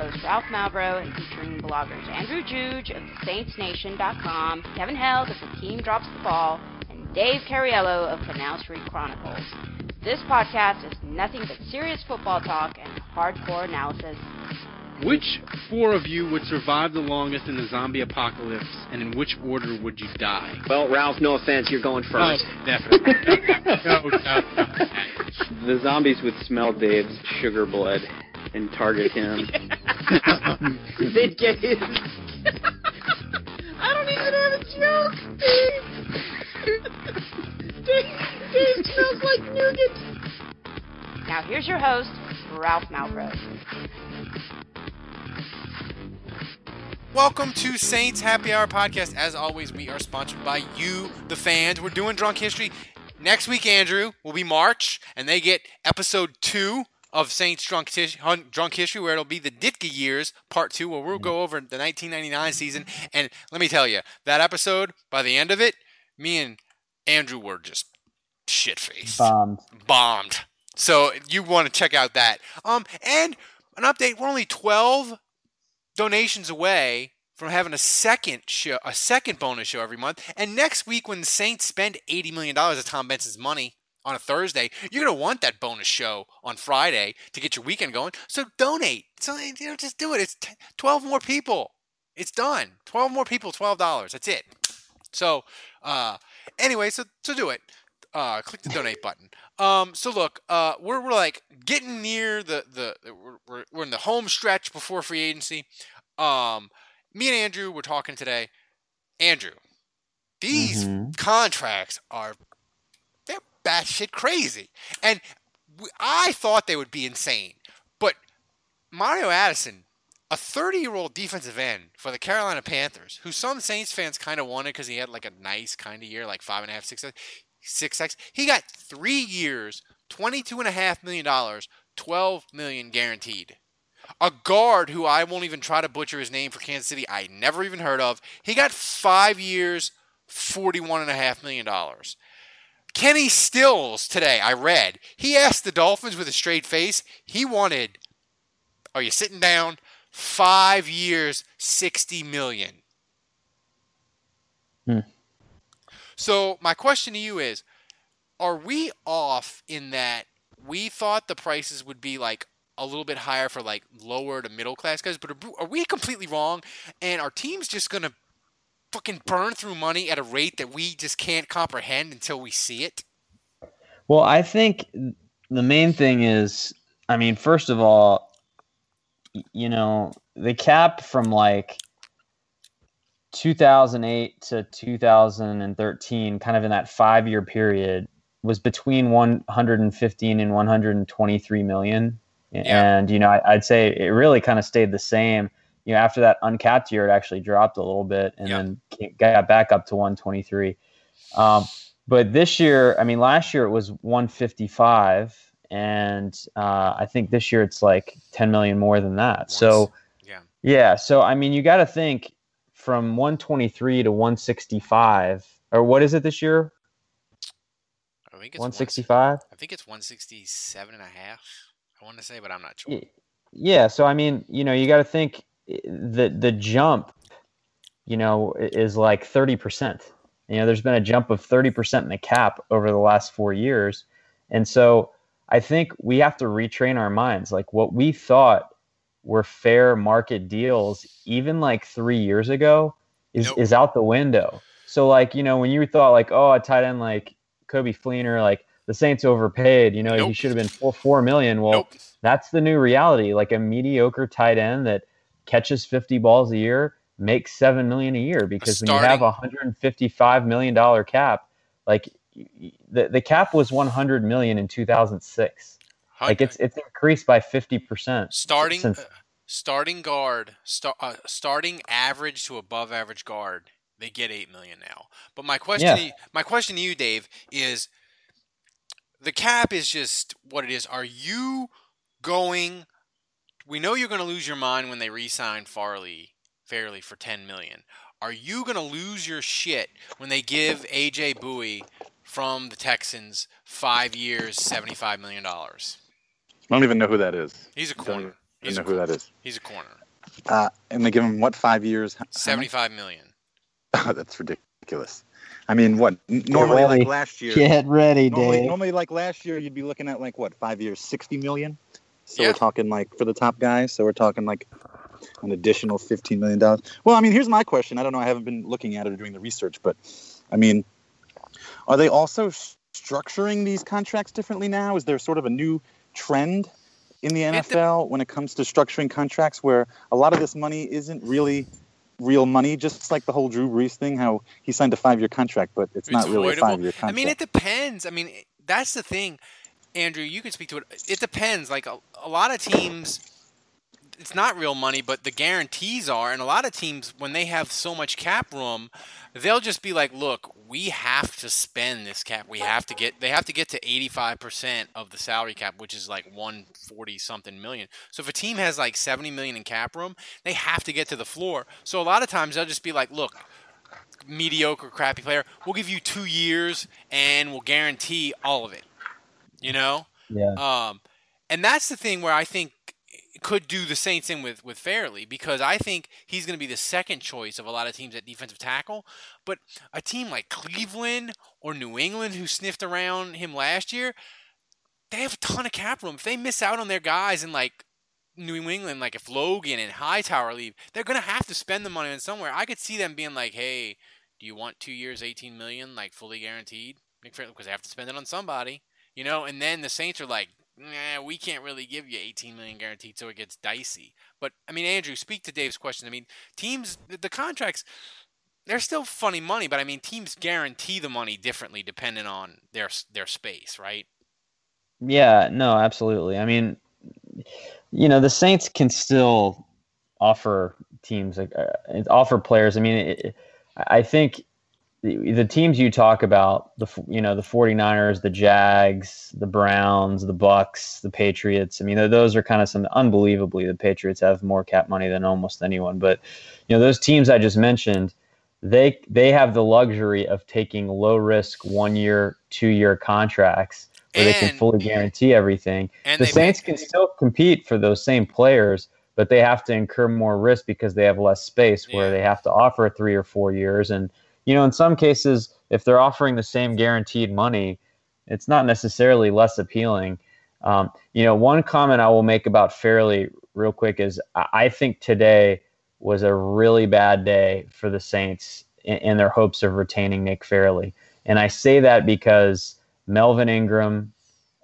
host Ralph Malbrough and featuring bloggers Andrew Juge of SaintsNation.com, Kevin Held of The Team Drops the Ball, and Dave Cariello of Canal Street Chronicles. This podcast is nothing but serious football talk and hardcore analysis. Which four of you would survive the longest in the zombie apocalypse, and in which order would you die? Well, Ralph, no offense, you're going oh, first. Oh, definitely. no, no, no. The zombies would smell Dave's sugar blood and target him. They'd get his. I don't even have a joke, Dave. Dave, Dave smells like nougat. Now here's your host, Ralph Malbrough. Welcome to Saints Happy Hour podcast. As always, we are sponsored by you, the fans. We're doing Drunk History. Next week, Andrew, will be March, and they get episode two of Saints Drunk, Tish- Drunk History, where it'll be the Ditka years, part two, where we'll go over the 1999 season. And let me tell you, that episode, by the end of it, me and Andrew were just shit faced. Bombed. Bombed. So you want to check out that. Um, and an update: we're only 12 donations away from having a second show, a second bonus show every month. And next week, when the Saints spend 80 million dollars of Tom Benson's money on a Thursday, you're gonna want that bonus show on Friday to get your weekend going. So donate. So you know, just do it. It's t- 12 more people. It's done. 12 more people, $12. That's it. So, uh, anyway, so so do it. Uh, click the donate button. Um, so look, uh, we're, we're like getting near the the we're, we're, in the home stretch before free agency. Um, me and Andrew were talking today. Andrew, these Mhm. contracts they're batshit crazy, and I thought they would be insane, but Mario Addison. A 30 year old defensive end for the Carolina Panthers, who some Saints fans kind of wanted because he had like a nice kind of year, like five and a half, six, six. He got three years, twenty-two and a half million dollars, twelve million guaranteed. A guard who I won't even try to butcher his name for Kansas City, I never even heard of. He got five years, forty-one and a half million dollars. Kenny Stills today, I read, he asked the Dolphins with a straight face. He wanted, are you sitting down? Five years, sixty million. Hmm. So my question to you is, are we off in that we thought the prices would be like a little bit higher for like lower to middle class guys, but are, are we completely wrong? And our team's just gonna fucking burn through money at a rate that we just can't comprehend until we see it? Well, I think the main thing is, I mean, first of all, you know, the cap from like 2008 to 2013, kind of in that five year period, was between 115 and 123 million. Yeah. And, you know, I, I'd say it really kind of stayed the same. You know, after that uncapped year, it actually dropped a little bit and Yeah. then got back up to 123. Um, but this year, I mean, last year it was 155, and uh, I think this year it's like 10 million more than that. So, yeah. yeah. So, I mean, you got to think from 123 to 165, or what is it this year? I think it's 165? I think it's 167 and a half. I want to say, but I'm not sure. Yeah. So, I mean, you know, you got to think the the jump, you know, is like 30%. You know, there's been a jump of 30% in the cap over the last four years. And so I think we have to retrain our minds. Like what we thought were fair market deals, even like three years ago, is Nope. is out the window. So like you know when you thought like oh a tight end like Coby Fleener like the Saints overpaid you know he should have been four four million. Well, Nope. that's the new reality. Like a mediocre tight end that catches 50 balls a year makes 7 million a year because when you have a 155 million dollar cap, like the, the cap was 100 million in 2006. Like it's it's increased by 50% starting since uh, starting guard, star, uh, starting average to above average guard. They get eight million now. But my question, Yeah. to my question to you, Dave, is the cap is just what it is. Are you going? We know you're going to lose your mind when they re-sign Fairley fairly for ten million. Are you going to lose your shit when they give AJ Bouye from the Texans five years, seventy-five million dollars? I don't even know who that is. He's a Don't corner. even He's a know who that corner. He's a corner. Uh, and they give him what five years? Seventy-five million. Oh, that's ridiculous. I mean, what n- normally ready. like last year? Get ready, Normally, Dave. normally, like last year, you'd be looking at like what five years, sixty million. So Yeah. we're talking like for the top guys. So we're talking like an additional fifteen million dollars. Well, I mean, here's my question. I don't know. I haven't been looking at it or doing the research, but I mean, are they also structuring these contracts differently now? Is there sort of a new trend in the NFL when it comes to structuring contracts where a lot of this money isn't really real money, just like the whole Drew Brees thing, how he signed a five-year contract, but it's, It's not really a five-year I mean, it depends. I mean, that's the thing, Andrew. You can speak to it. It depends. Like a, a lot of teams, it's not real money, but the guarantees are. And a lot of teams, when they have so much cap room, they'll just be like, "Look, we have to spend this cap. We have to get. They have to get to eighty-five percent of the salary cap, which is like one forty something million. So if a team has like seventy million in cap room, they have to get to the floor. So a lot of times they'll just be like, "Look." mediocre, crappy player. We'll give you two years and we'll guarantee all of it. You know, yeah. um, and that's the thing where I think could do the Saints in with with Fairley because I think he's going to be the second choice of a lot of teams at defensive tackle. But a team like Cleveland or New England who sniffed around him last year, they have a ton of cap room. If they miss out on their guys in like New England, like if Logan and Hightower leave, they're gonna have to spend the money on somewhere. I could see them being like, "Hey, do you want two years, eighteen million, like fully guaranteed?" Because they have to spend it on somebody, you know. And then the Saints are like, "Nah, we can't really give you eighteen million guaranteed," so it gets dicey. But I mean, Andrew, speak to Dave's question. I mean, teams, the, the contracts, they're still funny money, but I mean, teams guarantee the money differently depending on their their space, right? Yeah, no, absolutely. I mean, you know, the Saints can still offer teams, like, uh, offer players. I mean, it, I think the, the teams you talk about, the you know, the 49ers, the Jags, the Browns, the Bucks, the Patriots. I mean, those are kind of some unbelievably. The Patriots have more cap money than almost anyone, but you know, those teams I just mentioned, they they have the luxury of taking low risk one year, two year contracts where they can fully guarantee everything. And the Saints can still compete for those same players, but they have to incur more risk because they have less space where Yeah. they have to offer three or four years. And, you know, in some cases, if they're offering the same guaranteed money, it's not necessarily less appealing. Um, you know, one comment I will make about Fairley real quick is I think today was a really bad day for the Saints in, in their hopes of retaining Nick Fairley. And I say that because Melvin Ingram,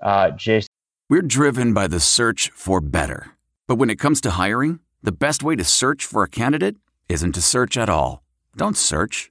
uh, Jason. We're driven by the search for better. But when it comes to hiring, the best way to search for a candidate isn't to search at all. Don't search,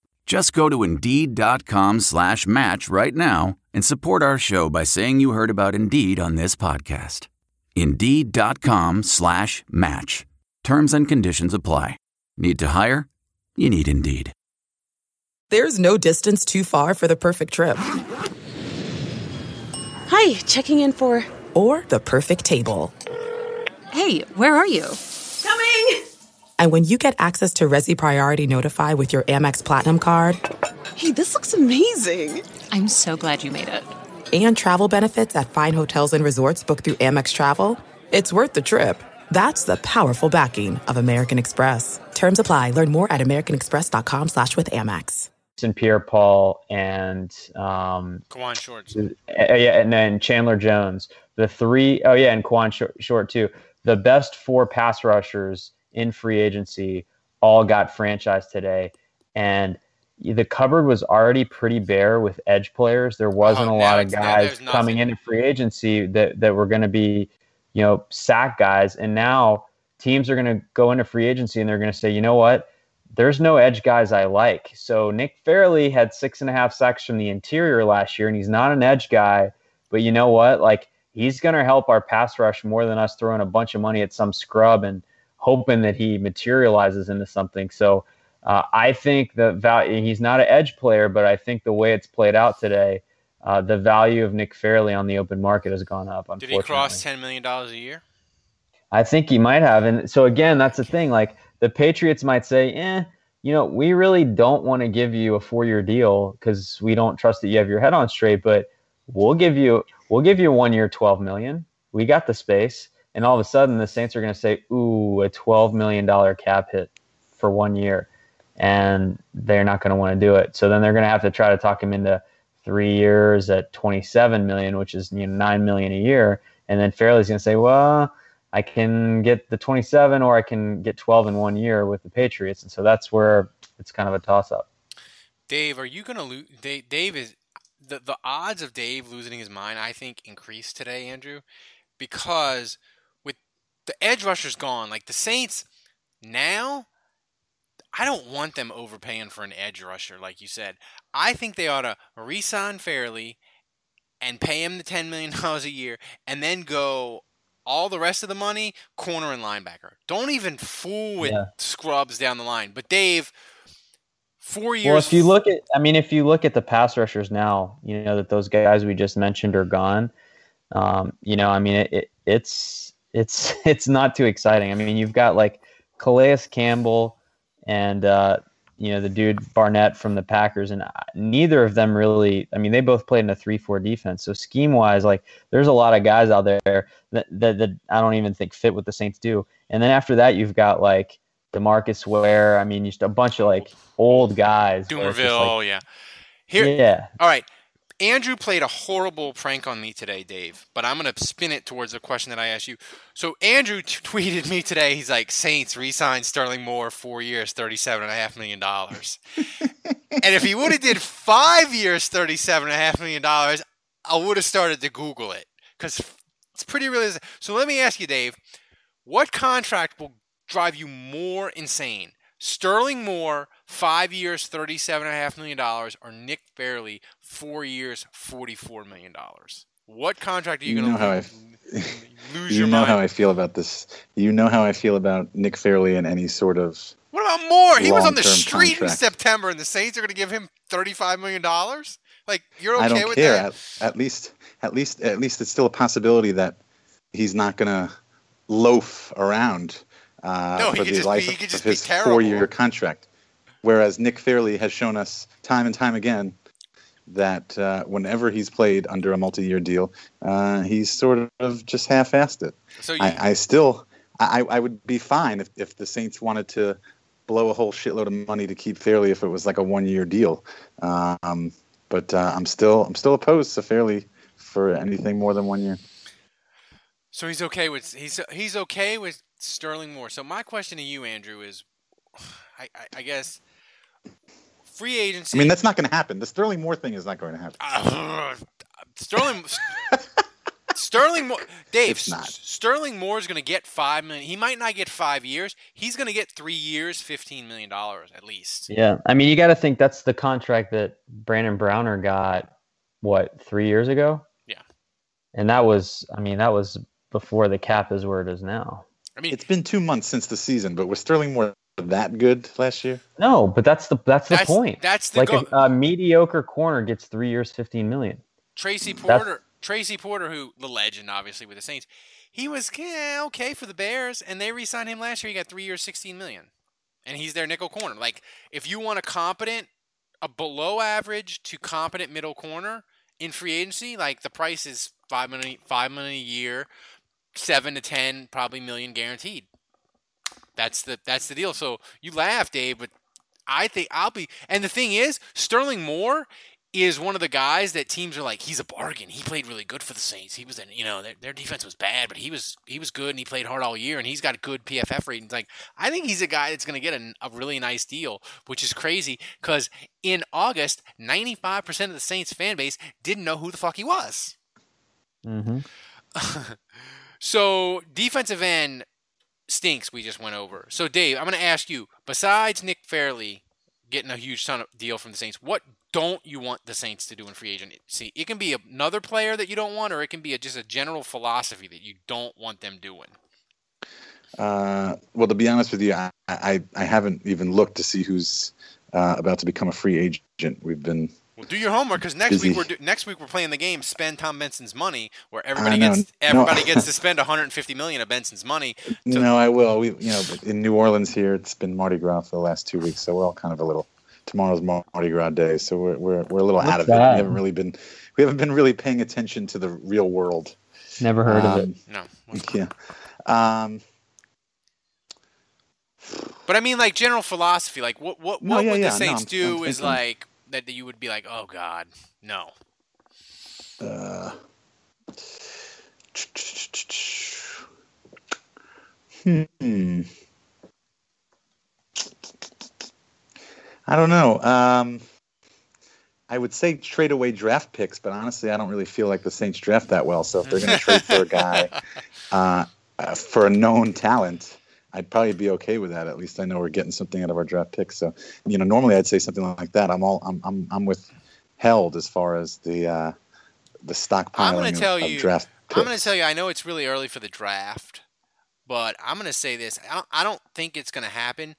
Just go to Indeed.com slash match right now and support our show by saying you heard about Indeed on this podcast. Indeed.com slash match. Terms and conditions apply. Need to hire? You need Indeed. There's no distance too far for the perfect trip. Hi, checking in for. Or the perfect table. Hey, where are you? Coming! And when you get access to Resy Priority Notify with your Amex Platinum card, Hey, this looks amazing. I'm so glad you made it. and travel benefits at fine hotels and resorts booked through Amex Travel, it's worth the trip. That's the powerful backing of American Express. Terms apply. Learn more at americanexpress.com slash with Amex. And Pierre-Paul and um, Kawann Shorts. uh, yeah, and then Chandler Jones. The three, oh yeah, and Quan Short, Short too. The best four pass rushers in free agency all got franchised today, and the cupboard was already pretty bare with edge players. There wasn't Oh, a lot of guys coming into free agency that that were going to be, you know, sack guys, and now teams are going to go into free agency and they're going to say, you know what? There's no edge guys I like. So Nick Fairley had six and a half sacks from the interior last year, and he's not an edge guy. But you know what? Like he's going to help our pass rush more than us throwing a bunch of money at some scrub and hoping that he materializes into something. So uh, I think the value. He's not an edge player, but I think the way it's played out today, uh, the value of Nick Fairley on the open market has gone up. Did he cross ten million dollars a year? I think he might have. And so again, that's the thing. Like the Patriots might say, eh, you know, we really don't want to give you a four year deal because we don't trust that you have your head on straight, but we'll give you we'll give you one year twelve million. We got the space. And all of a sudden the Saints are gonna say, ooh, a twelve million dollar cap hit for one year. And they're not gonna want to do it. So then they're gonna have to try to talk him into three years at twenty seven million, which is you know nine million a year. And then Fairley's gonna say, well, I can get the 27 or I can get 12 in one year with the Patriots. And so that's where it's kind of a toss up. Dave, are you gonna lose? Dave, Dave is the the odds of Dave losing his mind. I think increased today, Andrew, because the edge rushers gone, like the Saints now. I don't want them overpaying for an edge rusher, like you said. I think they ought to re-sign Fairley and pay him the ten million dollars a year, and then go all the rest of the money corner and linebacker. Don't even fool with Yeah. scrubs down the line. But Dave, four years. Well, if you look at, I mean, if you look at the pass rushers now, you know that those guys we just mentioned are gone. Um, you know, I mean, it, it, it's it's it's not too exciting. I mean, you've got like Calais Campbell and uh, you know the dude Barnett from the Packers, and uh, neither of them really. I mean, they both played in a three-four defense. So scheme wise, like there's a lot of guys out there that, that that I don't even think fit what the Saints do. And then after that, you've got like Demarcus Ware. I mean, just a bunch of like old guys. Dumervil, like, yeah. Here, yeah. all right. Andrew played a horrible prank on me today, Dave, but I'm going to spin it towards the question that I asked you. So Andrew t- tweeted me today. He's like, Saints re-signed Sterling Moore four years, thirty-seven and a half million dollars. and if he would have did five years, thirty-seven and a half million dollars, I would have started to Google it because it's pretty realistic. So let me ask you, Dave, what contract will drive you more insane? Sterling Moore, five years, thirty-seven and a half million dollars, or Nick Fairley, four years, forty-four million dollars. What contract are you, You going know how I to lose you know mind? how I feel about this. You know how I feel about Nick Fairley and any sort of what about Moore? He was on the street in. September, and the Saints are going to give him thirty-five million dollars. Like you're okay I don't with care. that? At, at least, at least, at least, it's still a possibility that he's not gonna loaf around uh, No, for the life be- he of, could just of be his four-year contract. Whereas Nick Fairley has shown us time and time again that uh, whenever he's played under a multi-year deal, uh, he's sort of just half-assed it. So you, I, I still, I, I would be fine if, if the Saints wanted to blow a whole shitload of money to keep Fairley if it was like a one-year deal. Um, but uh, I'm still, I'm still opposed to Fairley for anything more than one year. So he's okay with he's he's okay with Sterling Moore. So my question to you, Andrew, is, I, I, I guess, free agency. I mean, that's not going to happen. The Sterling Moore thing is not going to happen. Uh, Sterling Sterling Moore, Dave. It's not. Sterling Moore is going to get five million. He might not get five years. He's going to get three years, fifteen million dollars at least. Yeah. I mean, you got to think that's the contract that Brandon Browner got, what, three years ago? Yeah. And that was, I mean, that was before the cap is where it is now. I mean, It's been two months since the season, but with Sterling Moore that good last year? No, but that's the that's the That's- point. that's the like go- a, a mediocre corner gets three years, fifteen million. Tracy That's- Porter, Tracy Porter, who the legend, obviously with the Saints, he was yeah, okay for the Bears, and they re-signed him last year. He got three years, sixteen million, and he's their nickel corner. Like if you want a competent, a below average to competent middle corner in free agency, like the price is five million, five million a year, seven to ten probably million guaranteed. That's the that's the deal. So you laugh, Dave, but I think I'll be. And the thing is, Sterling Moore is one of the guys that teams are like, he's a bargain. He played really good for the Saints. He was, in, you know, their, their defense was bad, but he was he was good and he played hard all year and he's got good PFF ratings. Like, I think he's a guy that's going to get a, a really nice deal, which is crazy because in August, ninety five percent of the Saints fan base didn't know who the fuck he was. Mm-hmm. so defensive end stinks. We just went over. So Dave, I'm going to ask you. Besides Nick Fairley getting a huge ton of deal from the Saints, what don't you want the Saints to do in free agency? It can be another player that you don't want, or it can be a, just a general philosophy that you don't want them doing. Uh, well, to be honest with you, I, I, I haven't even looked to see who's uh, about to become a free agent. We've been well, do your homework because next Busy. week we're do, next week we're playing the game. Spend Tom Benson's money, where everybody I know. gets No. everybody gets to spend 150 million of Benson's money. To, no, I will. We, you know, in New Orleans here, it's been Mardi Gras for the last two weeks, so we're all kind of a little. Tomorrow's Mardi Gras day, so we're we're, we're a little What's out of it. We haven't really been we haven't been really paying attention to the real world. Never heard of it. Um, No, Yeah. Um, but I mean like general philosophy. Like what what No, what yeah, would yeah, the no, Saints I'm- do? I'm is thinking- like that you would be like, oh God, no. uh, hmm. I don't know. Um, I would say trade away draft picks, but honestly, I don't really feel like the Saints draft that well. So if they're going to trade for a guy uh, uh, for a known talent, I'd probably be okay with that. At least I know we're getting something out of our draft picks. So you know, normally I'd say something like that. I'm all I'm I'm, I'm with held as far as the uh, the stockpiling I'm gonna tell of you. draft picks. I'm going to tell you. I know it's really early for the draft, but I'm going to say this. I don't, I don't think it's going to happen.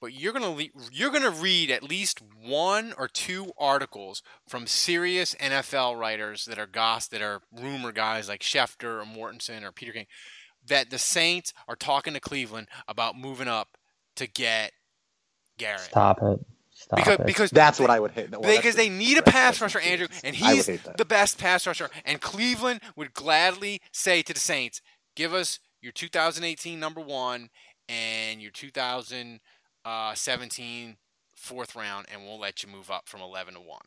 But you're going to le- you're going to read at least one or two articles from serious NFL writers that are goss that are rumor guys like Schefter or Mortensen or Peter King that the Saints are talking to Cleveland about moving up to get Garrett. Stop it. Stop because it. because That's what I would hate. Well, because they need a pass rusher, Andrew, and he's the best pass rusher. And Cleveland would gladly say to the Saints, "Give us your 2018 number one and your 2017 fourth round, and we'll let you move up from 11 to one."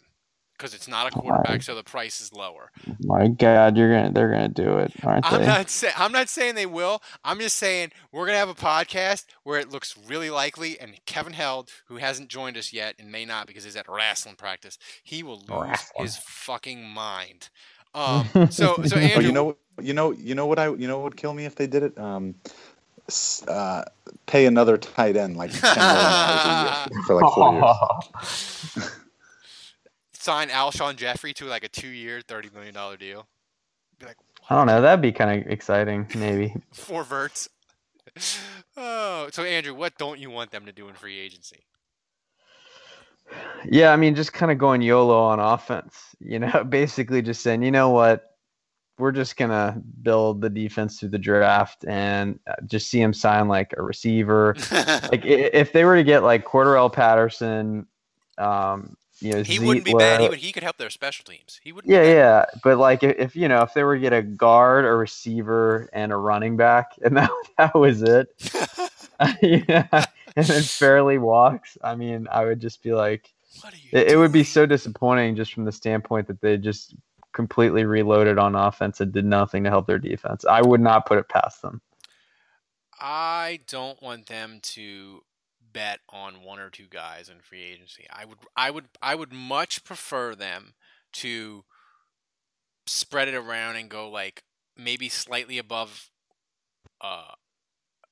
Because it's not a quarterback, so the price is lower. My God, you're gonna they're gonna do it, aren't I'm they? not say, I'm not saying they will. I'm just saying we're gonna have a podcast where it looks really likely, and Kevin Held, who hasn't joined us yet and may not because he's at wrestling practice, he will lose Wrestling. his fucking mind. Um, so so Andrew, Oh, you know, you know, you know what I, you know what would kill me if they did it? Um, uh, pay another tight end like ten million dollars a year for like four years. sign Alshon Jeffery to like a two-year, thirty million dollar deal. Be like I don't know. That'd be kind of exciting, maybe. four verts. Oh, so Andrew, what don't you want them to do in free agency? Yeah, I mean, just kind of going YOLO on offense. You know, basically just saying, you know what, we're just gonna build the defense through the draft and uh, just see him sign like a receiver. like if they were to get like Cordarrelle Patterson, um, you know, he wouldn't be bad. He would. He could help their special teams. He wouldn't. Yeah, be bad. yeah, but like if, if you know if they were to get a guard, a receiver, and a running back, and that that was it, yeah, and then Fairley walks. I mean, I would just be like, What are you it, it would be so disappointing just from the standpoint that they just completely reloaded on offense and did nothing to help their defense. I would not put it past them. I don't want them to bet on one or two guys in free agency. I would I would I would much prefer them to spread it around and go like maybe slightly above uh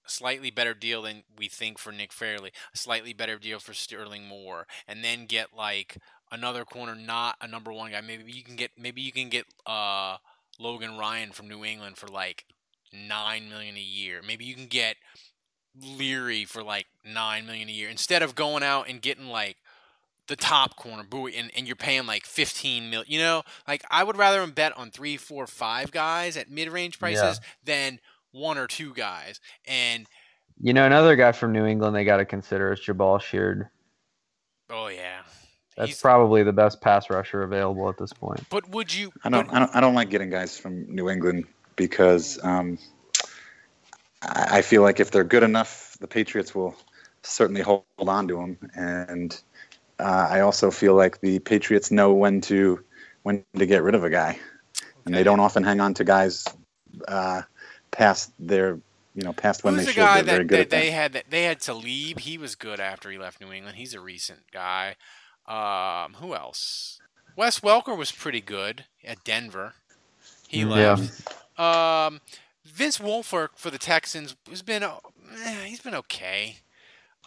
slightly better deal than we think for Nick Fairley, a slightly better deal for Sterling Moore, and then get like another corner, not a number one guy. Maybe you can get maybe you can get uh Logan Ryan from New England for like nine million a year. Maybe you can get Leary for like nine million a year instead of going out and getting like the top corner Bouye and, and you're paying like 15 mil you know like i would rather them bet on three four five guys at mid-range prices than one or two guys and You know, another guy from New England they got to consider is Jabaal Sheard. oh yeah That's He's- probably the best pass rusher available at this point. But would you? I don't, I don't, I don't like getting guys from New England because um, I I feel like if they're good enough, the Patriots will certainly hold on to them. And uh, I also feel like the Patriots know when to when to get rid of a guy, and they don't often hang on to guys uh, past their you know past when Who's they the should. guy They're very that, good that at that. they had? That they had Talib. He was good after he left New England. He's a recent guy. Um, who else? Wes Welker was pretty good at Denver. He Yeah. left. Um, Vince Wilfork for the Texans has been eh, he's been okay.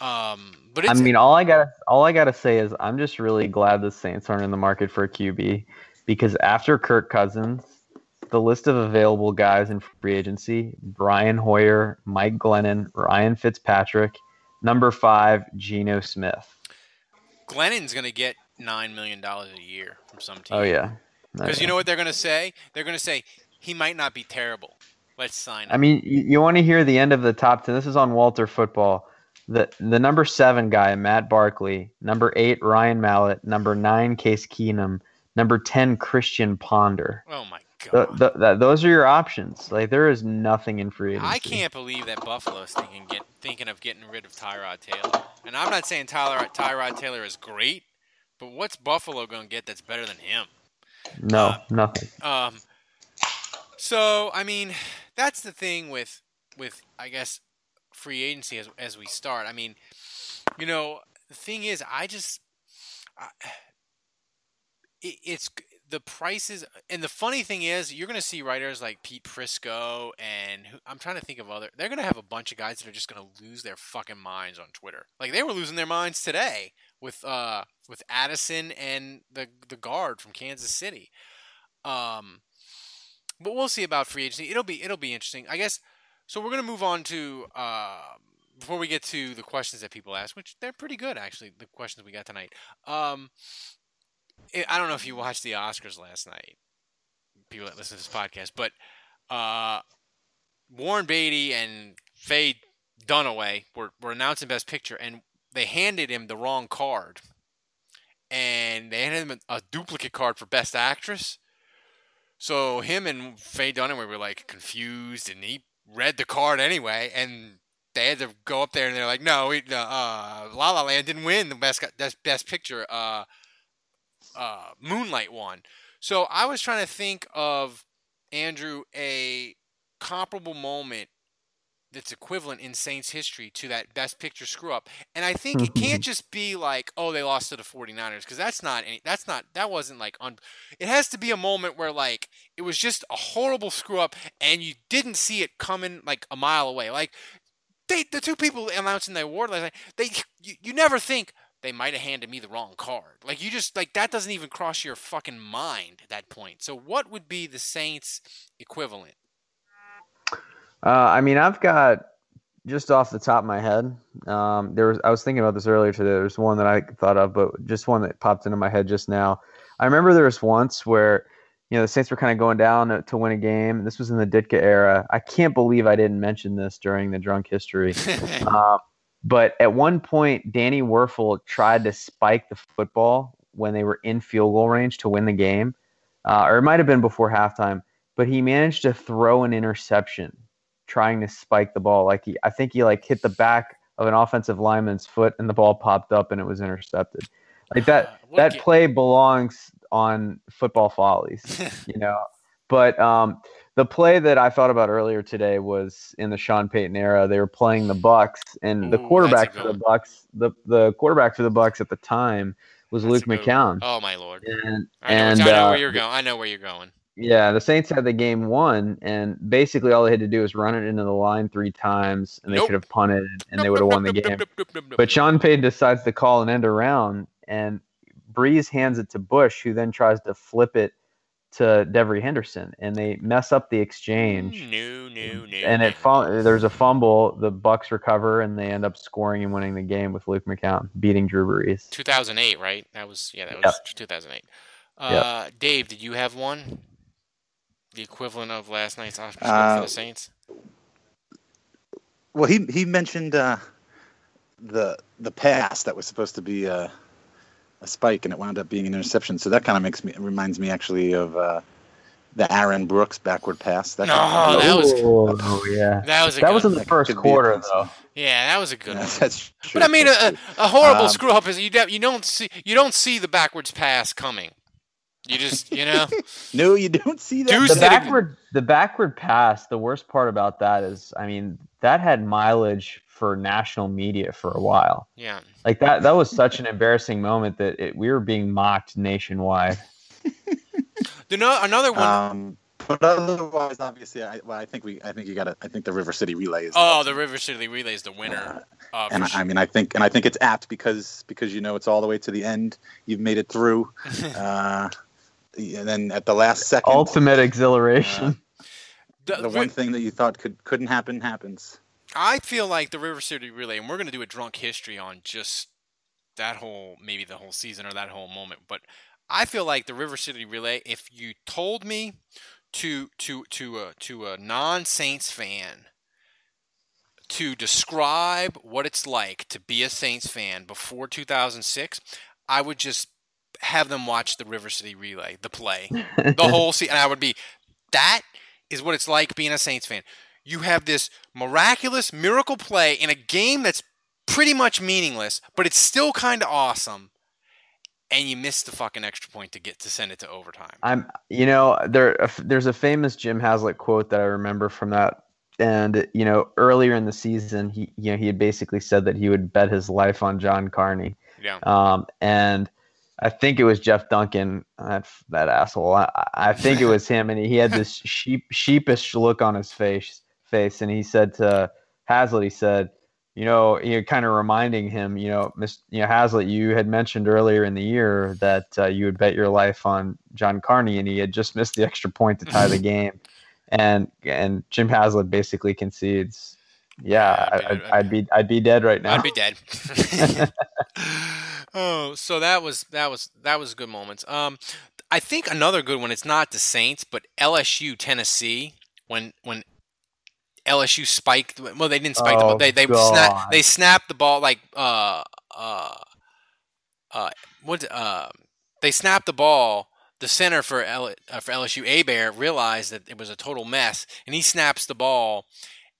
Um, but I mean, all I got all I gotta say is I'm just really glad the Saints aren't in the market for a QB because after Kirk Cousins, the list of available guys in free agency: Brian Hoyer, Mike Glennon, Ryan Fitzpatrick, number five, Geno Smith. Glennon's going to get nine million dollars a year from some team. Oh yeah, Because you know what they're going to say? They're going to say he might not be terrible. Let's sign. I mean, you, you want to hear the end of the top ten? This is on Walter Football. The the number seven guy, Matt Barkley. Number eight, Ryan Mallett. Number nine, Case Keenum. Number ten, Christian Ponder. oh my god! th th those are your options. Like there is nothing in free agency. I can't believe that Buffalo's thinking get thinking of getting rid of Tyrod Taylor. And I'm not saying Tyler Tyrod Taylor is great, but what's Buffalo going to get that's better than him? No, Uh, nothing. Um, so I mean, that's the thing with with I guess free agency as as we start. I mean, you know, the thing is, I just I, it, it's the prices, and the funny thing is, you're going to see writers like Pete Prisco, and who, I'm trying to think of other. They're going to have a bunch of guys that are just going to lose their fucking minds on Twitter. Like they were losing their minds today with uh with Addison and the the guard from Kansas City. Um, but we'll see about free agency. It'll be it'll be interesting, I guess. So we're gonna move on to uh, before we get to the questions that people ask, which they're pretty good actually. The questions we got tonight. Um, I I don't know if you watched the Oscars last night. People that listen to this podcast, but uh, Warren Beatty and Faye Dunaway were, were announcing Best Picture, and they handed him the wrong card, and they handed him a duplicate card for Best Actress. So him and Faye Dunaway were like confused, and he read the card anyway, and they had to go up there and they're like, "No, we, uh, La La Land didn't win the best best, best picture. Uh, uh, Moonlight won." So I was trying to think of Andrew a comparable moment that's equivalent in Saints history to that best picture screw up. And I think it can't mm-hmm. just be like, oh, they lost to the 49ers because that's not any that's not that wasn't like un it has to be a moment where like it was just a horrible screw up and you didn't see it coming like a mile away. Like they the two people announcing the award last night, they you, you never think they might have handed me the wrong card. Like you just like that doesn't even cross your fucking mind at that point. So what would be the Saints equivalent? Uh, I mean, I've got just off the top of my head. Um, there was I was thinking about this earlier today. There's one that I thought of, but just one that popped into my head just now. I remember there was once where you know the Saints were kind of going down to, to win a game. This was in the Ditka era. I can't believe I didn't mention this during the drunk history. uh, but at one point, Danny Wuerffel tried to spike the football when they were in field goal range to win the game, uh, or it might have been before halftime. But he managed to throw an interception trying to spike the ball. Like he, I think he like hit the back of an offensive lineman's foot, and the ball popped up and it was intercepted. Like that. That play belongs on football follies, you know. But um, the play that I thought about earlier today was in the Sean Payton era. They were playing the Bucks, and the quarterback for the Bucks, the the quarterback for the Bucks at the time was That's Luke McCown. Oh my lord! And I know, and I know uh, where you're going. I know where you're going. Yeah, the Saints had the game won, and basically all they had to do was run it into the line three times, and they Nope. could have punted, and they would have won the game. But Sean Payton decides to call an end around, and Brees hands it to Bush, who then tries to flip it to Devery Henderson, and they mess up the exchange. No, no, no. And it fum- there's a fumble. The Bucks recover, and they end up scoring and winning the game with Luke McCown beating Drew Brees. 2008, right? That was yeah, that Yep. was 2008. Uh, Dave, did you have one? The equivalent of last night's Oscar score for Uh, the Saints. Well, he he mentioned uh, the the pass that was supposed to be uh, a spike, and it wound up being an interception. So that kind of makes me reminds me actually of uh, the Aaron Brooks backward pass. That No, kind of- that was Oh yeah. that was a That was in the That first quarter though. yeah, that was a good Yeah, one. that's true. But I mean, uh, a, a horrible Um, screw up is you de- you don't see you don't see the backwards pass coming. You just you know no, you don't see that. Deuce The backward, the backward pass. The worst part about that is, I mean, that had mileage for national media for a while. yeah. Like that, that was such an embarrassing moment that it, we were being mocked nationwide. You know another one. Um, but otherwise, obviously, I, well, I think we, I think you got to, I think the River City relay is. oh, the River City Relay is the winner. Uh, and I, sure. I mean, I think, and I think it's apt because because you know it's all the way to the end. You've made it through. uh, and then at the last second, Ultimate uh, exhilaration. The- the one thing that you thought could couldn't happen happens. I feel like the River City Relay, and we're going to do a drunk history on just that whole, maybe the whole season or that whole moment. But I feel like the River City Relay, if you told me to to to a to a non Saints fan to describe what it's like to be a Saints fan before 2006, I would just have them watch the River City Relay, the play, the whole season, and I would be that is what it's like being a Saints fan. You have this miraculous miracle play in a game that's pretty much meaningless, but it's still kind of awesome. And you miss the fucking extra point to get to send it to overtime. I'm, you know, there, there's a famous Jim Haslett quote that I remember from that. And you know, earlier in the season, he, you know, he had basically said that he would bet his life on John Carney. Yeah. Um, and I think it was Jeff Duncan, that that asshole. I, I think it was him, and he had this sheep sheepish look on his face. Face, and he said to Haslett, he said, you know, you know, kind of reminding him, you know, Miss, you know, Haslett, you had mentioned earlier in the year that uh, you would bet your life on John Carney, and he had just missed the extra point to tie the game, and and Jim Haslett basically concedes. Yeah, Yeah, I'd I'd, I'd- I'd be I'd be dead right now. I'd be dead. oh, so that was that was that was good moments. Um, I think another good one. It's not the Saints, but LSU Tennessee when when LSU spiked. Well, they didn't spike the ball. Oh, They they snap, they snapped the ball like uh uh uh what uh they snapped the ball. The center for L, uh, for LSU, Hebert, realized that it was a total mess, and he snaps the ball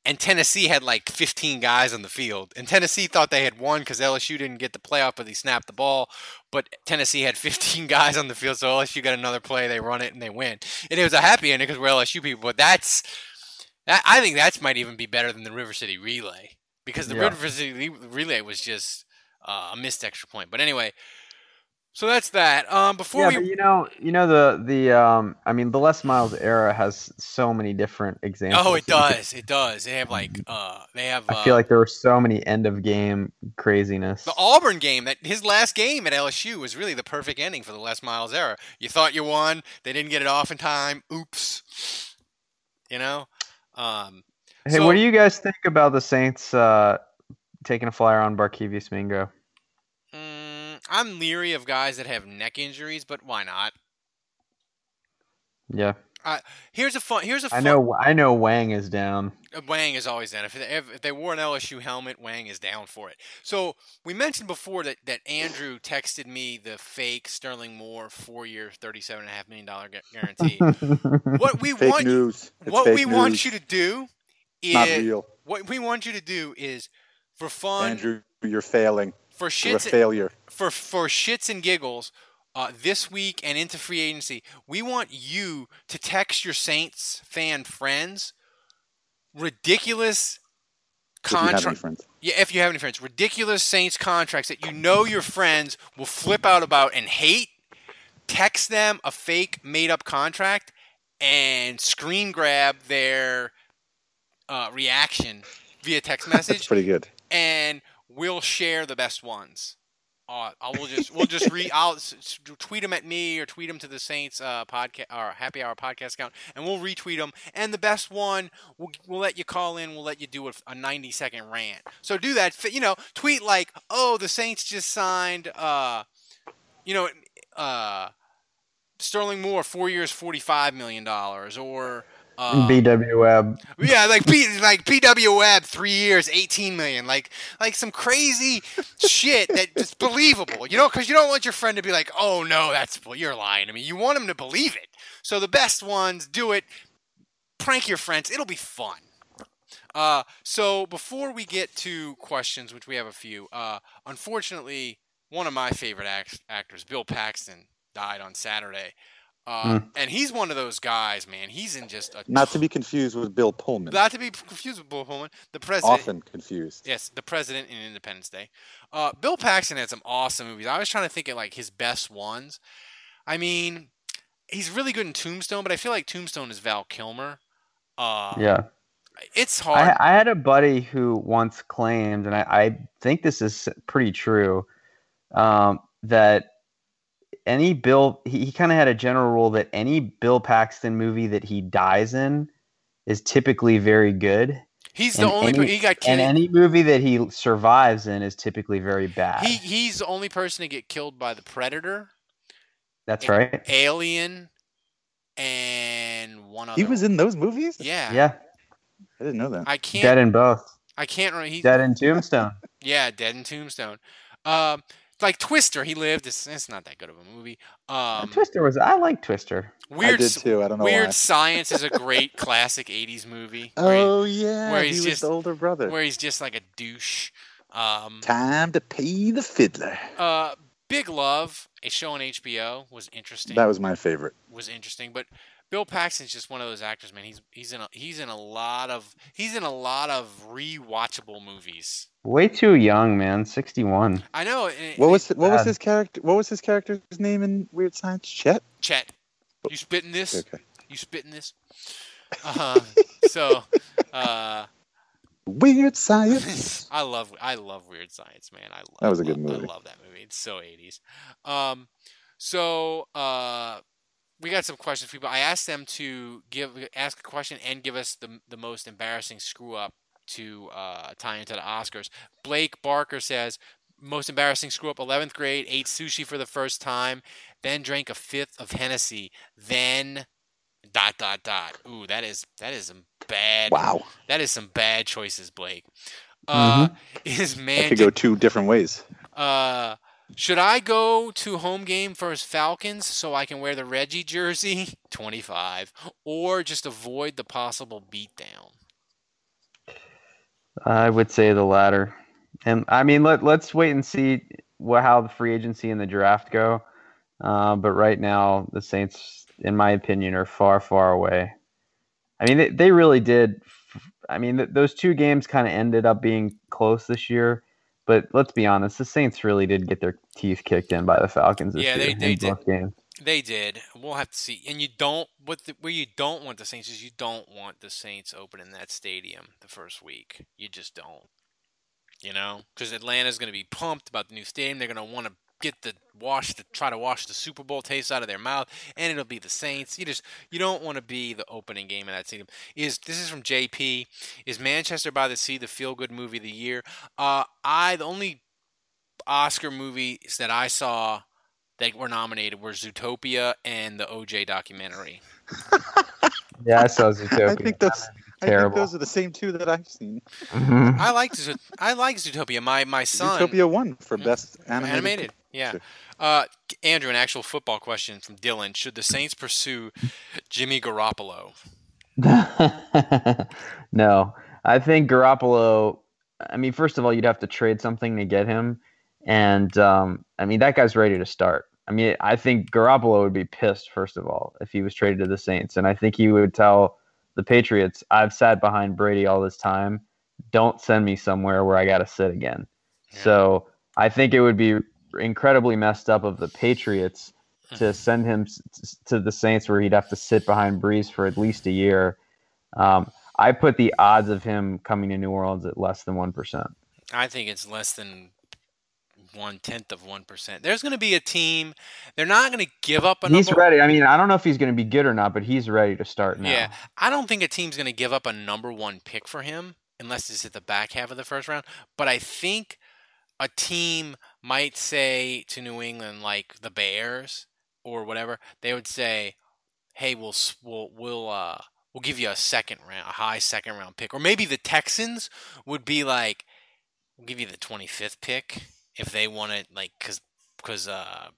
and Tennessee had like 15 guys on the field. And Tennessee thought they had won because LSU didn't get the playoff, but he snapped the ball. But Tennessee had 15 guys on the field, so LSU got another play. They run it and they win. And it was a happy ending because we're LSU people. But that's that, I think that might even be better than the River City Relay because the Yeah. River City Relay was just uh, a missed extra point. But anyway, so that's that. Um, before yeah, we you know, you know the the um, I mean, the Les Miles era has so many different examples. oh, it that you could- does, it does. They have like uh, they have. I feel uh, like there were so many end of game craziness. The Auburn game, that his last game at LSU was really the perfect ending for the Les Miles era. You thought you won, they didn't get it off in time. Oops. You know. Um, hey, so- what do you guys think about the Saints uh, taking a flyer on Barkevius Mingo? I'm leery of guys that have neck injuries, but why not? Yeah, Uh, here's a fun. Here's a fun. I know. I know Wang is down. Uh, Wang is always down. If they, if, if they wore an LSU helmet, Wang is down for it. So we mentioned before that, that Andrew texted me the fake Sterling Moore four year, thirty-seven and a half million dollar guarantee. what we Fake want, news. It's what fake we want you to do is Not real. what we want you to do is for fun, Andrew, you're failing. For shits, failure. for for shits and giggles. Uh, this week and into free agency, we want you to text your Saints fan friends ridiculous If you have any contract. friends. Yeah, if you have any friends, ridiculous Saints contracts that you know your friends will flip out about and hate. Text them a fake made up contract and screen grab their uh, reaction via text That's message, pretty good. and we'll share the best ones. Uh, I will just we'll just re I'll s- tweet them at me or tweet them to the Saints uh, podcast or Happy Hour podcast account, and we'll retweet them. And the best one, we'll, we'll let you call in. We'll let you do a, a ninety second rant. So do that. You know, tweet like, "Oh, the Saints just signed." Uh, you know, uh, Sterling Moore, four years, forty five million dollars, or Uh, BW Webb. yeah, like P, like PW Webb, three years, eighteen million, like like some crazy shit that is believable, you know, because you don't want your friend to be like, oh no, that's well, you're lying to me. You want him to believe it. So the best ones do it. Prank your friends. It'll be fun. Uh, so before we get to questions, which we have a few, uh, unfortunately, one of my favorite act- actors, Bill Paxton, died on Saturday. Uh, Hmm. And he's one of those guys, man. He's in just a Not to be confused with Bill Pullman. not to be confused with Bill Pullman, the president. Often confused. Yes, the president in Independence Day. Uh, Bill Paxton had some awesome movies. I was trying to think of like his best ones. I mean, he's really good in Tombstone, but I feel like Tombstone is Val Kilmer. Uh, Yeah. it's hard. I, I had a buddy who once claimed, and I, I think this is pretty true, um, that any Bill, he, he kind of had a general rule that any Bill Paxton movie that he dies in is typically very good. he's the and only. any- he got And killed. any movie that he survives in is typically very bad. he he's the only person to get killed by the Predator, That's right. Alien, and one other. He was in those movies? Yeah. Yeah. I didn't know that. I can't. Dead in both. I can't. remember. He, Dead in Tombstone. Yeah, Dead in Tombstone. Um, like Twister, he lived. It's, it's not that good of a movie. Um, Twister was. I like Twister. Weird, I did too. I don't know Weird why. Science is a great classic '80s movie. where he- Oh yeah, where he he's was just- the older brother. where he's just like a douche. Um, Time to pay the fiddler. uh, Big Love, a show on HBO, was interesting. That was my favorite. was interesting, but Bill Paxton's just one of those actors, man. He's he's in a, he's in a lot of he's in a lot of rewatchable movies. Way too young, man. Sixty-one. I know. and- What was what was his character? What was his character's name in Weird Science? Chet. Chet? You spitting this? Okay. You spitting this? Uh, so, uh, Weird Science. I love I love Weird Science, man. I love, That was a good love- movie. I love that movie. It's so 80s. Um, so uh, we got some questions for people. I asked them to give ask a question and give us the the most embarrassing screw up to uh, tie into the Oscars. Blake Barker says most embarrassing screw up 11th grade ate sushi for the first time then drank a fifth of hennessy then dot dot dot ooh that is that is some bad Wow. that is some bad choices blake uh is man could go two different ways. uh, should I go to home game versus Falcons so I can wear the Reggie jersey? 25. Or just avoid the possible beatdown? I would say the latter. And I mean, let let's wait and see what how the free agency and the draft go. Uh, but right now, the Saints, in my opinion, are far, far away. I mean, they, they really did. I mean, th- those two games kind of ended up being close this year. But let's be honest, the Saints really did get their teeth kicked in by the Falcons this Yeah, year they- they both games. They did. We'll have to see. And you don't, what the, where you don't want the Saints is you don't want the Saints opening that stadium the first week. You just don't. You know? Because Atlanta's going to be pumped about the new stadium. They're going to want to get the wash to try to wash the Super Bowl taste out of their mouth, and it'll be the Saints. You just you don't want to be the opening game of that stadium. Is this is from JP? Is Manchester by the Sea the feel good movie of the year? Uh, I the only Oscar movies that I saw that were nominated were Zootopia and the OJ documentary. Yeah, I saw Zootopia. I think that's. I think Terrible. those are the same two that I've seen. Mhm. I liked Zoot- I like Zootopia. My my son Zootopia won for best animated. animated. Yeah. Uh, Andrew, an actual football question from Dylan: Should the Saints pursue Jimmy Garoppolo? no, I think Garoppolo. I mean, first of all, you'd have to trade something to get him, and um, I mean that guy's ready to start. I mean, I think Garoppolo would be pissed first of all if he was traded to the Saints, and I think he would tell the Patriots, "I've sat behind Brady all this time. Don't send me somewhere where I got to sit again." So I think it would be incredibly messed up of the Patriots to send him to the Saints where he'd have to sit behind Brees for at least a year. Um, I put the odds of him coming to New Orleans at less than one percent. I think it's less than one tenth of one percent. There's going to be a team. They're not going to give up a He's number. ready. I mean, I don't know if he's going to be good or not, but he's ready to start now. Yeah, I don't think a team's going to give up a number one pick for him unless it's at the back half of the first round. But I think a team might say to New England, like the Bears or whatever, they would say, "Hey, we'll we'll we'll uh, we'll give you a second round, a high second round pick, or maybe the Texans would be like, we'll give you the 25th pick if they want it, like, cause, cause, uh,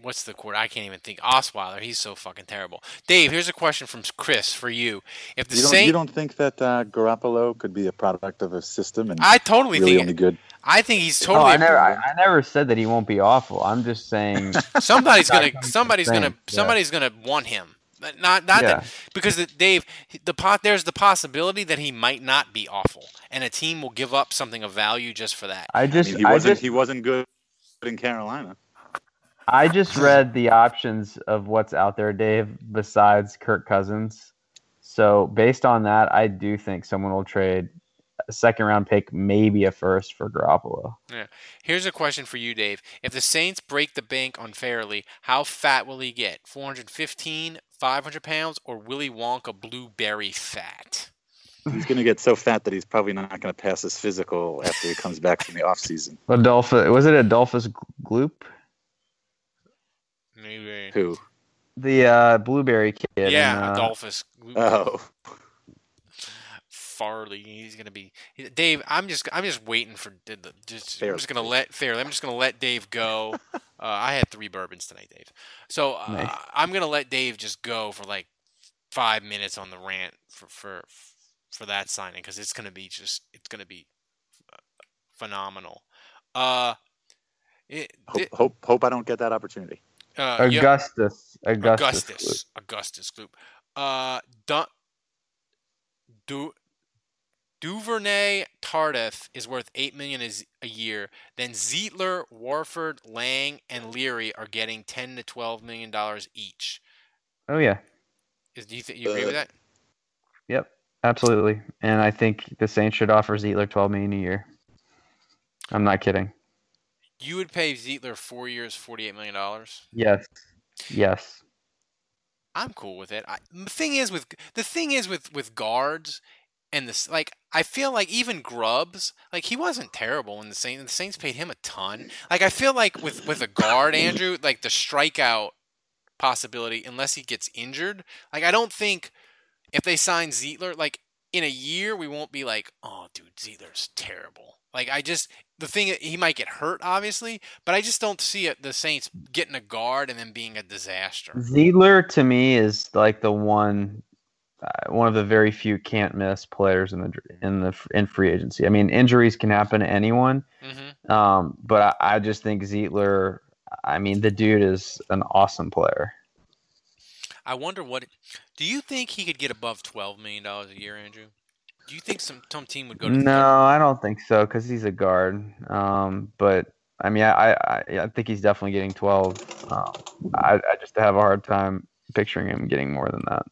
what's the quarter? I can't even think. Osweiler, he's so fucking terrible. Dave, here's a question from Chris for you. If the You don't, Saint, you don't think that uh, Garoppolo could be a product of a system and I totally really think only good? I think he's Oh, totally. I never, I, I never said that he won't be awful. I'm just saying. somebody's gonna, somebody's gonna, insane, yeah. somebody's gonna want him. But Not, not Yeah. that because the, Dave, the pot. There's the possibility that he might not be awful, and a team will give up something of value just for that. I I mean, he I wasn't. just, he wasn't good in Carolina. I just read the options of what's out there, Dave, besides Kirk Cousins. So based on that, I do think someone will trade a second round pick, maybe a first for Garoppolo. Yeah. Here's a question for you, Dave. If the Saints break the bank unfairly, how fat will he get? 415, 500 pounds, or Willy Wonka blueberry fat? He's going to get so fat that he's probably not going to pass his physical after he comes back from the off season. Adolphus, was it Adolphus Gloop? Maybe. Who? The uh, blueberry kid. Yeah, in, uh, Adolphus. Oh, Fairley. He's gonna be Dave. I'm just I'm just waiting for the, the- I'm just gonna let fairly. I'm just gonna let Dave go. uh, I had three bourbons tonight, Dave. So uh, Nice. I'm gonna let Dave just go for like five minutes on the rant for for for that signing because it's gonna be just it's gonna be uh, phenomenal. Uh, it, hope, hope hope I don't get that opportunity. Uh, yeah. Augustus. Augustus. Augustus. Augustus Gloop. Uh, du- du- Duvernay Tardif is worth eight million a year. Then Zeitler, Warford, Lang, and Leary are getting ten to twelve million dollars each. Oh yeah. Is, do you think you agree with Uh, that? Yep. Absolutely. And I think the Saints should offer Zeitler twelve million a year. I'm not kidding. You would pay Zeitler four years, forty-eight million dollars. Yes. Yes. I'm cool with it. I, the thing is with the thing is with with guards and this like I feel like even Grubbs like he wasn't terrible when the Saints the Saints paid him a ton. Like I feel like with with a guard Andrew like the strikeout possibility unless he gets injured. Like I don't think if they sign Zeitler like in a year we won't be like oh dude Zeitler's terrible. Like I just the thing he might get hurt obviously, but I just don't see it, the Saints getting a guard and then being a disaster. Zeitler to me is like the one, uh, one of the very few can't miss players in the in the in free agency. I mean, injuries can happen to anyone, hmm um, but I, I just think Zeitler. I mean, the dude is an awesome player. I wonder what. Do you think he could get above twelve million dollars a year, Andrew? Do you think some some team would go to? No, I don't think so because he's a guard. Um, but I mean, I, I I think he's definitely getting twelve. Um, I I just have a hard time picturing him getting more than that.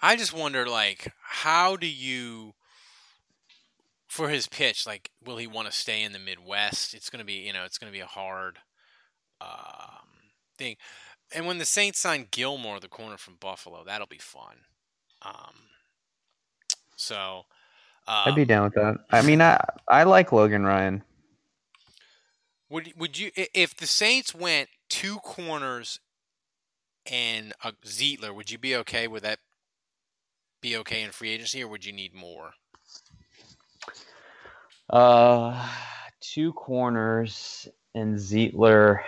I just wonder, like, how do you, for his pitch, like, will he want to stay in the Midwest? It's gonna be, you know, it's gonna be a hard um, thing. And when the Saints sign Gilmore, the corner from Buffalo, that'll be fun. Um, so, uh, I'd be down with that. I mean, I I like Logan Ryan. Would would you if the Saints went two corners and a Zeitler, would you be okay with that? Be okay in free agency, or would you need more? Uh, two corners and Zeitler.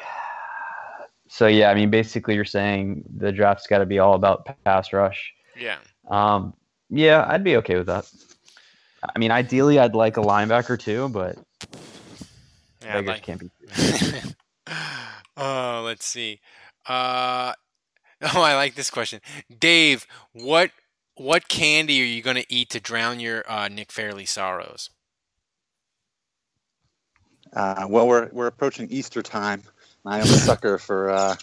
So yeah, I mean, basically, you're saying the draft's got to be all about pass rush. Yeah. Um, yeah, I'd be okay with that. I mean, ideally, I'd like a linebacker too, but Yeah. I'd beggars like- can't be. oh, let's see. Uh, oh, I like this question, Dave. What what candy are you going to eat to drown your uh, Nick Fairley sorrows? Uh, well, we're we're approaching Easter time. I am a sucker for uh,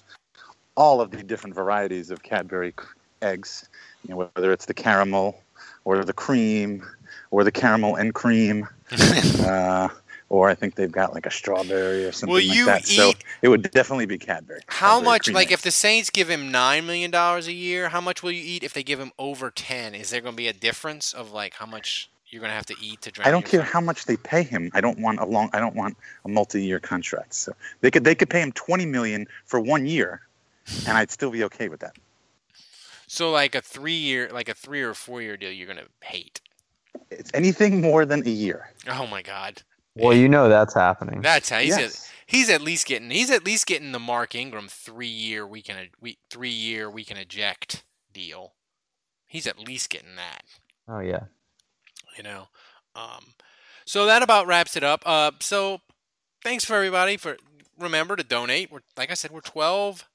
all of the different varieties of Cadbury eggs. You know, whether it's the caramel or the cream or the caramel and cream, uh, or I think they've got like a strawberry or something Will like you that. So it would definitely be Cadbury. How Cadbury much? Like, eggs. if the Saints give him nine million dollars a year, how much will you eat? If they give him over ten, is there going to be a difference of like how much you're going to have to eat to drown? I don't care how much they pay him. I don't want a long. I don't want a multi-year contract. So they could they could pay him twenty million for one year, and I'd still be okay with that. So like a three year, like a three or four year deal, you're gonna hate. It's anything more than a year. Oh my god. Well, you know that's happening. That's how he's Yes. at, he's at least getting he's at least getting the Mark Ingram three year we can we three year we can eject deal. He's at least getting that, Oh yeah. you know. Um, so that about wraps it up. Uh, so thanks for everybody for remember to donate. We're like I said, we're twelve.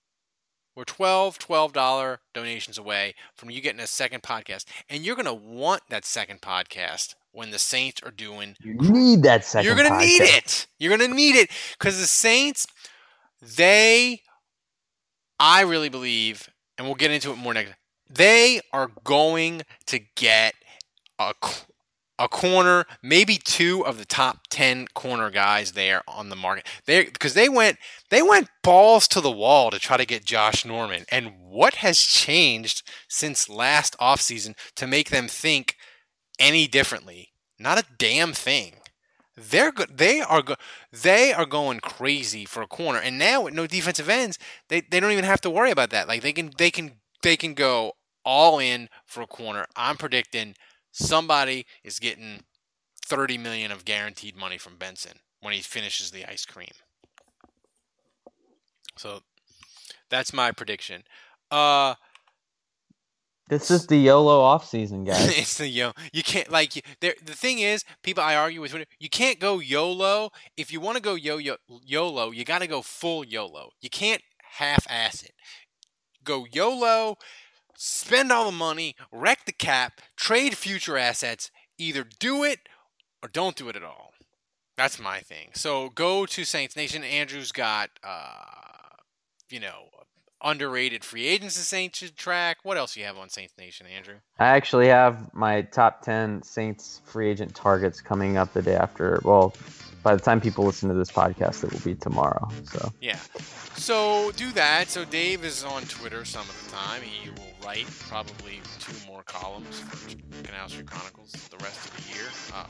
We're 12 $12 donations away from you getting a second podcast. And you're going to want that second podcast when the Saints are doing You need that second. you're gonna need it. You're gonna need it because the Saints, they, I really believe, and we'll get into it more next. They are going to get a a corner, maybe two of the top ten corner guys there on the market. They because they went they went balls to the wall to try to get Josh Norman. And what has changed since last offseason to make them think any differently? Not a damn thing. They're go- they are go- they are going crazy for a corner, and now with no defensive ends, they, they don't even have to worry about that. Like they can they can they can go all in for a corner. I'm predicting somebody is getting thirty million of guaranteed money from Benson when he finishes the ice cream. So that's my prediction. Uh, This is the YOLO off season, guys. it's the yo. You can't like there. The thing is, people I argue with. You can't go YOLO. If you want to go yo yo YOLO, you got to go full YOLO. You can't half-ass it. Go YOLO. Spend all the money, wreck the cap, trade future assets. Either do it or don't do it at all. That's my thing. So go to Saints Nation. Andrew's got, uh, you know, underrated free agents in Saints track. What else do you have on Saints Nation, Andrew? I actually have my top 10 Saints free agent targets coming up the day after. Well, by the time people listen to this podcast, it will be tomorrow. So Yeah. So do that. So Dave is on Twitter some of the time. He will write probably two more columns for Canal Street Chronicles the rest of the year. Uh,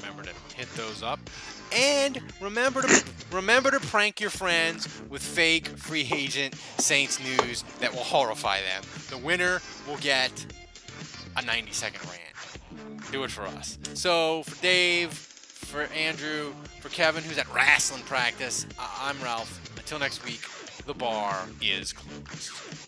remember to hit those up, and remember to remember to prank your friends with fake free agent Saints news that will horrify them. The winner will get a 90 second rant. Do it for us. So for Dave, for Andrew, for Kevin, who's at wrestling practice, I'm Ralph. Until next week, the bar is closed.